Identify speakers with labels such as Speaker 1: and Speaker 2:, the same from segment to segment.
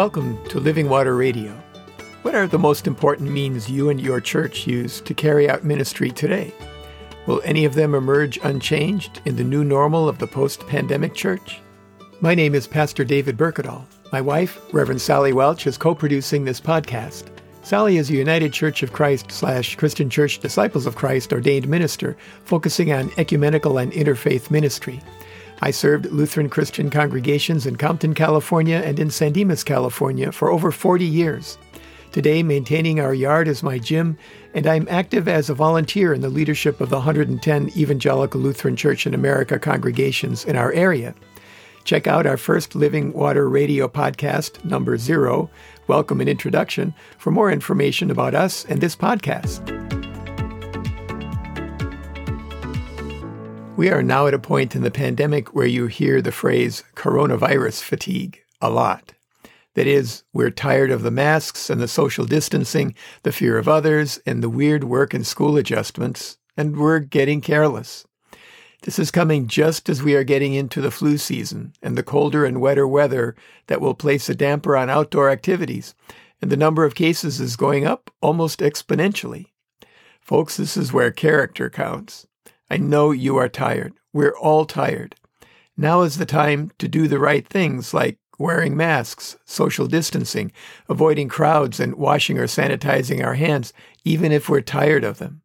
Speaker 1: Welcome to Living Water Radio. What are the most important means you and your church use to carry out ministry today? Will any of them emerge unchanged in the new normal of the post pandemic church? My name is Pastor David Berkedal. My wife, Reverend Sally Welch, is co producing this podcast. Sally is a United Church of Christ slash Christian Church Disciples of Christ ordained minister focusing on ecumenical and interfaith ministry. I served Lutheran Christian congregations in Compton, California and in San Dimas, California for over 40 years. Today, maintaining our yard is my gym, and I'm active as a volunteer in the leadership of the 110 Evangelical Lutheran Church in America congregations in our area. Check out our first Living Water Radio podcast, number zero, Welcome and Introduction, for more information about us and this podcast. We are now at a point in the pandemic where you hear the phrase coronavirus fatigue a lot. That is, we're tired of the masks and the social distancing, the fear of others, and the weird work and school adjustments, and we're getting careless. This is coming just as we are getting into the flu season and the colder and wetter weather that will place a damper on outdoor activities, and the number of cases is going up almost exponentially. Folks, this is where character counts. I know you are tired. We're all tired. Now is the time to do the right things like wearing masks, social distancing, avoiding crowds, and washing or sanitizing our hands, even if we're tired of them.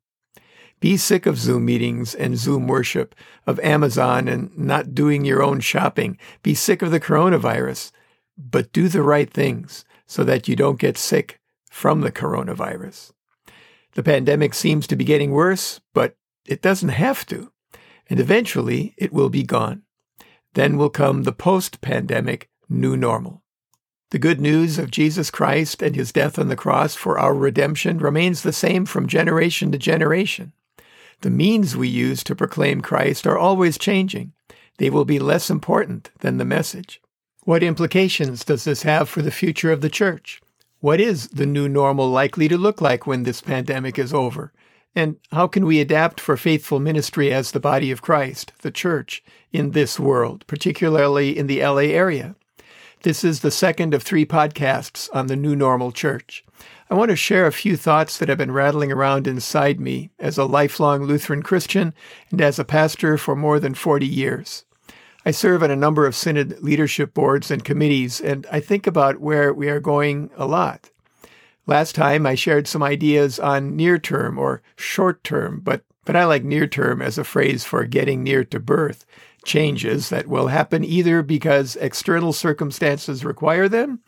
Speaker 1: Be sick of Zoom meetings and Zoom worship, of Amazon and not doing your own shopping. Be sick of the coronavirus, but do the right things so that you don't get sick from the coronavirus. The pandemic seems to be getting worse, but it doesn't have to. And eventually it will be gone. Then will come the post pandemic new normal. The good news of Jesus Christ and his death on the cross for our redemption remains the same from generation to generation. The means we use to proclaim Christ are always changing. They will be less important than the message. What implications does this have for the future of the church? What is the new normal likely to look like when this pandemic is over? And how can we adapt for faithful ministry as the body of Christ, the church, in this world, particularly in the LA area? This is the second of three podcasts on the new normal church. I want to share a few thoughts that have been rattling around inside me as a lifelong Lutheran Christian and as a pastor for more than 40 years. I serve on a number of synod leadership boards and committees, and I think about where we are going a lot. Last time I shared some ideas on near term or short term, but, but I like near term as a phrase for getting near to birth, changes that will happen either because external circumstances require them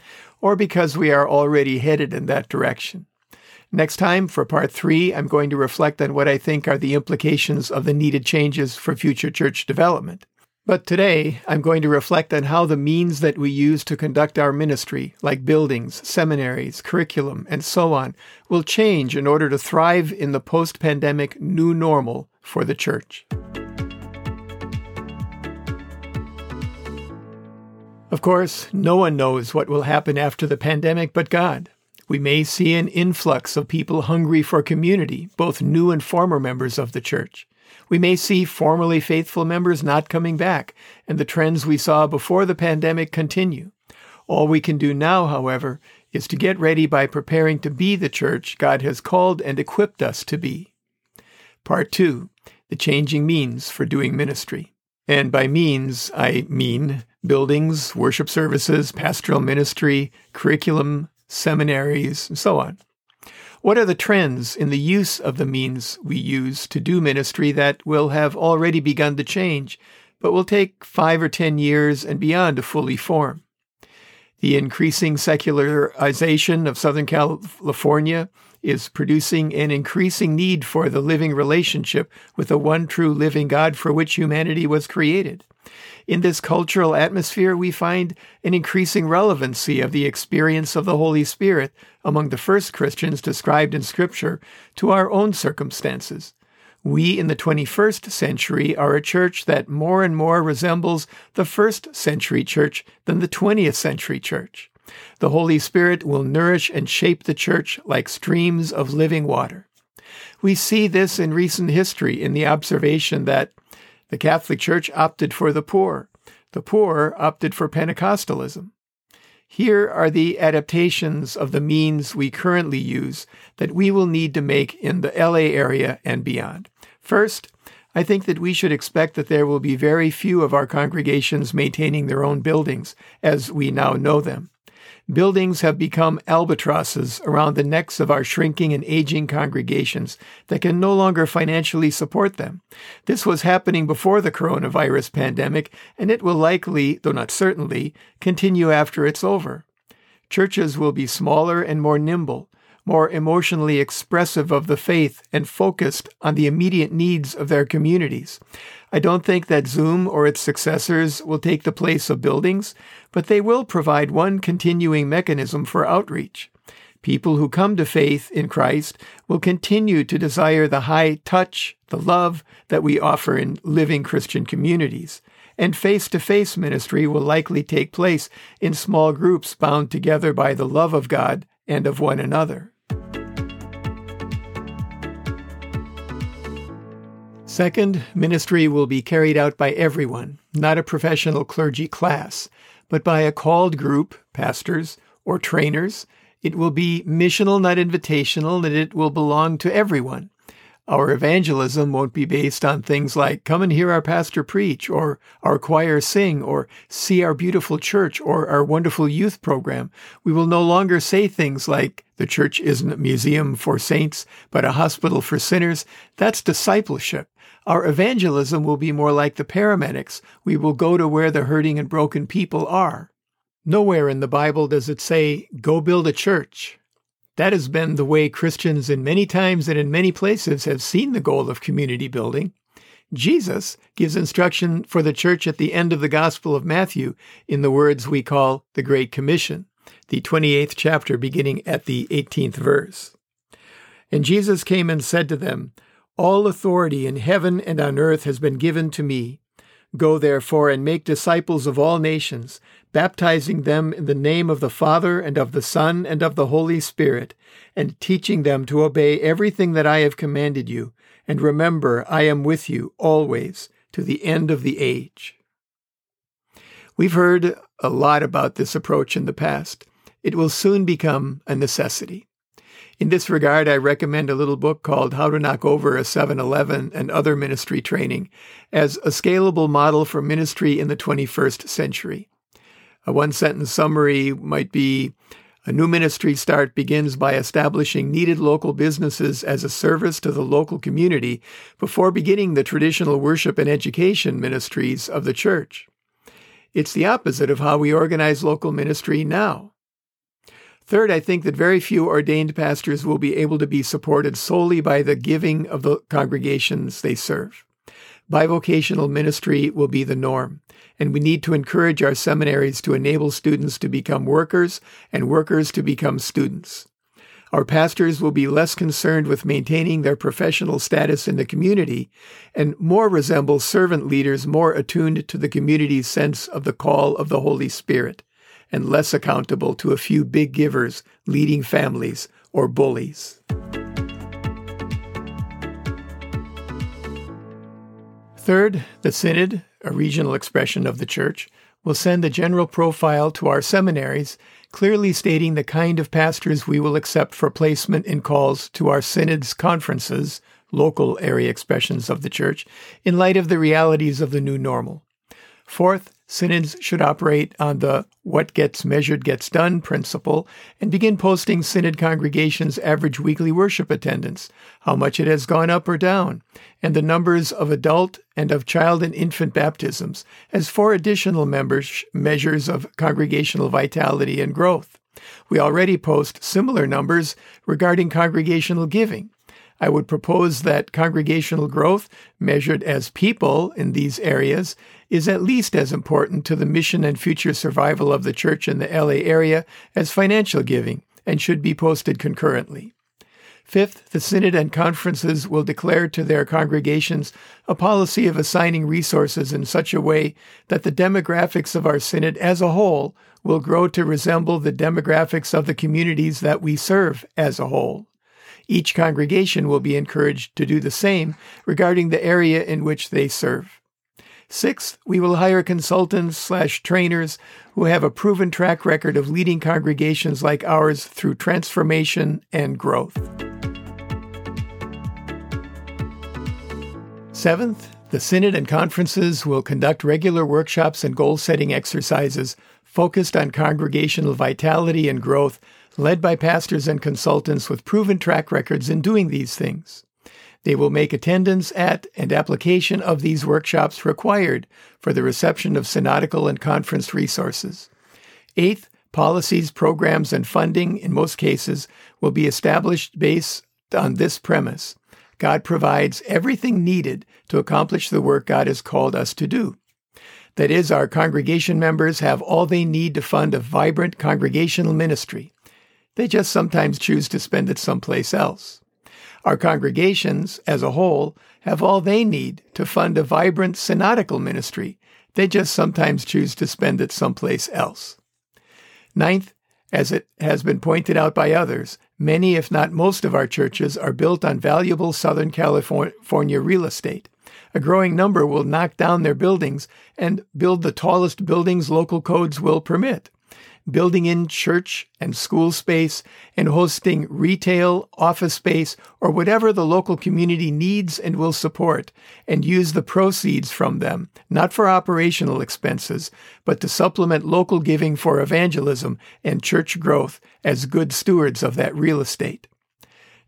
Speaker 1: or because we are already headed in that direction. Next time, for part three, I'm going to reflect on what I think are the implications of the needed changes for future church development. But today, I'm going to reflect on how the means that we use to conduct our ministry, like buildings, seminaries, curriculum, and so on, will change in order to thrive in the post pandemic new normal for the church. Of course, no one knows what will happen after the pandemic but God. We may see an influx of people hungry for community, both new and former members of the church. We may see formerly faithful members not coming back, and the trends we saw before the pandemic continue. All we can do now, however, is to get ready by preparing to be the church God has called and equipped us to be. Part 2 The Changing Means for Doing Ministry. And by means, I mean buildings, worship services, pastoral ministry, curriculum, seminaries, and so on. What are the trends in the use of the means we use to do ministry that will have already begun to change, but will take five or ten years and beyond to fully form? The increasing secularization of Southern California is producing an increasing need for the living relationship with the one true living God for which humanity was created. In this cultural atmosphere, we find an increasing relevancy of the experience of the Holy Spirit among the first Christians described in Scripture to our own circumstances. We in the 21st century are a church that more and more resembles the first century church than the 20th century church. The Holy Spirit will nourish and shape the church like streams of living water. We see this in recent history in the observation that the Catholic Church opted for the poor. The poor opted for Pentecostalism. Here are the adaptations of the means we currently use that we will need to make in the LA area and beyond. First, I think that we should expect that there will be very few of our congregations maintaining their own buildings as we now know them. Buildings have become albatrosses around the necks of our shrinking and aging congregations that can no longer financially support them. This was happening before the coronavirus pandemic, and it will likely, though not certainly, continue after it's over. Churches will be smaller and more nimble, more emotionally expressive of the faith and focused on the immediate needs of their communities. I don't think that Zoom or its successors will take the place of buildings, but they will provide one continuing mechanism for outreach. People who come to faith in Christ will continue to desire the high touch, the love that we offer in living Christian communities. And face to face ministry will likely take place in small groups bound together by the love of God and of one another. Second, ministry will be carried out by everyone, not a professional clergy class, but by a called group, pastors, or trainers. It will be missional, not invitational, and it will belong to everyone. Our evangelism won't be based on things like come and hear our pastor preach, or our choir sing, or see our beautiful church, or our wonderful youth program. We will no longer say things like the church isn't a museum for saints, but a hospital for sinners. That's discipleship. Our evangelism will be more like the paramedics. We will go to where the hurting and broken people are. Nowhere in the Bible does it say, go build a church. That has been the way Christians in many times and in many places have seen the goal of community building. Jesus gives instruction for the church at the end of the Gospel of Matthew in the words we call the Great Commission, the 28th chapter beginning at the 18th verse. And Jesus came and said to them, all authority in heaven and on earth has been given to me. Go therefore and make disciples of all nations, baptizing them in the name of the Father and of the Son and of the Holy Spirit, and teaching them to obey everything that I have commanded you. And remember, I am with you always to the end of the age. We've heard a lot about this approach in the past. It will soon become a necessity. In this regard, I recommend a little book called How to Knock Over a 7 Eleven and Other Ministry Training as a scalable model for ministry in the 21st century. A one sentence summary might be a new ministry start begins by establishing needed local businesses as a service to the local community before beginning the traditional worship and education ministries of the church. It's the opposite of how we organize local ministry now. Third, I think that very few ordained pastors will be able to be supported solely by the giving of the congregations they serve. Bivocational ministry will be the norm, and we need to encourage our seminaries to enable students to become workers and workers to become students. Our pastors will be less concerned with maintaining their professional status in the community and more resemble servant leaders more attuned to the community's sense of the call of the Holy Spirit and less accountable to a few big givers, leading families, or bullies. Third, the Synod, a regional expression of the Church, will send a general profile to our seminaries, clearly stating the kind of pastors we will accept for placement in calls to our Synod's conferences, local area expressions of the Church, in light of the realities of the new normal. Fourth, synods should operate on the what gets measured gets done principle and begin posting synod congregations' average weekly worship attendance, how much it has gone up or down, and the numbers of adult and of child and infant baptisms as four additional members measures of congregational vitality and growth. We already post similar numbers regarding congregational giving. I would propose that congregational growth, measured as people in these areas, is at least as important to the mission and future survival of the church in the LA area as financial giving and should be posted concurrently. Fifth, the synod and conferences will declare to their congregations a policy of assigning resources in such a way that the demographics of our synod as a whole will grow to resemble the demographics of the communities that we serve as a whole. Each congregation will be encouraged to do the same regarding the area in which they serve. Sixth, we will hire consultants slash trainers who have a proven track record of leading congregations like ours through transformation and growth. Seventh, the Synod and conferences will conduct regular workshops and goal setting exercises focused on congregational vitality and growth, led by pastors and consultants with proven track records in doing these things. They will make attendance at and application of these workshops required for the reception of synodical and conference resources. Eighth, policies, programs, and funding, in most cases, will be established based on this premise God provides everything needed to accomplish the work God has called us to do. That is, our congregation members have all they need to fund a vibrant congregational ministry. They just sometimes choose to spend it someplace else. Our congregations, as a whole, have all they need to fund a vibrant synodical ministry. They just sometimes choose to spend it someplace else. Ninth, as it has been pointed out by others, many, if not most, of our churches are built on valuable Southern California real estate. A growing number will knock down their buildings and build the tallest buildings local codes will permit building in church and school space, and hosting retail, office space, or whatever the local community needs and will support, and use the proceeds from them, not for operational expenses, but to supplement local giving for evangelism and church growth as good stewards of that real estate.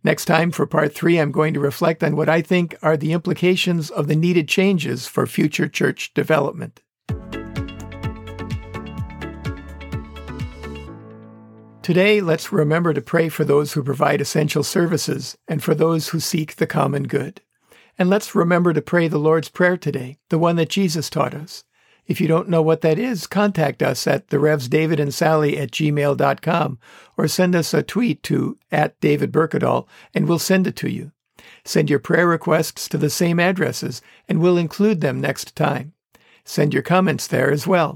Speaker 1: Next time, for part three, I'm going to reflect on what I think are the implications of the needed changes for future church development. Today, let's remember to pray for those who provide essential services and for those who seek the common good. And let's remember to pray the Lord's Prayer today, the one that Jesus taught us. If you don't know what that is, contact us at the Revs David and Sally at gmail.com or send us a tweet to at David Berkedal and we'll send it to you. Send your prayer requests to the same addresses and we'll include them next time. Send your comments there as well.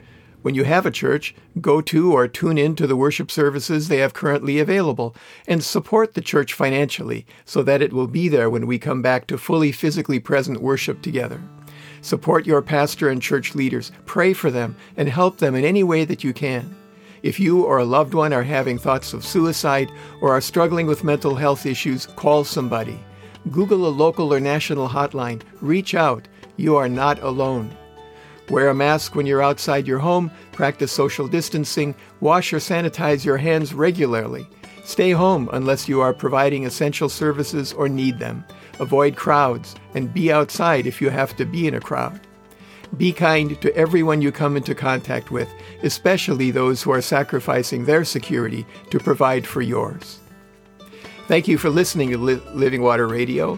Speaker 1: When you have a church, go to or tune in to the worship services they have currently available and support the church financially so that it will be there when we come back to fully physically present worship together. Support your pastor and church leaders, pray for them, and help them in any way that you can. If you or a loved one are having thoughts of suicide or are struggling with mental health issues, call somebody. Google a local or national hotline. Reach out. You are not alone. Wear a mask when you're outside your home, practice social distancing, wash or sanitize your hands regularly. Stay home unless you are providing essential services or need them. Avoid crowds and be outside if you have to be in a crowd. Be kind to everyone you come into contact with, especially those who are sacrificing their security to provide for yours. Thank you for listening to Living Water Radio.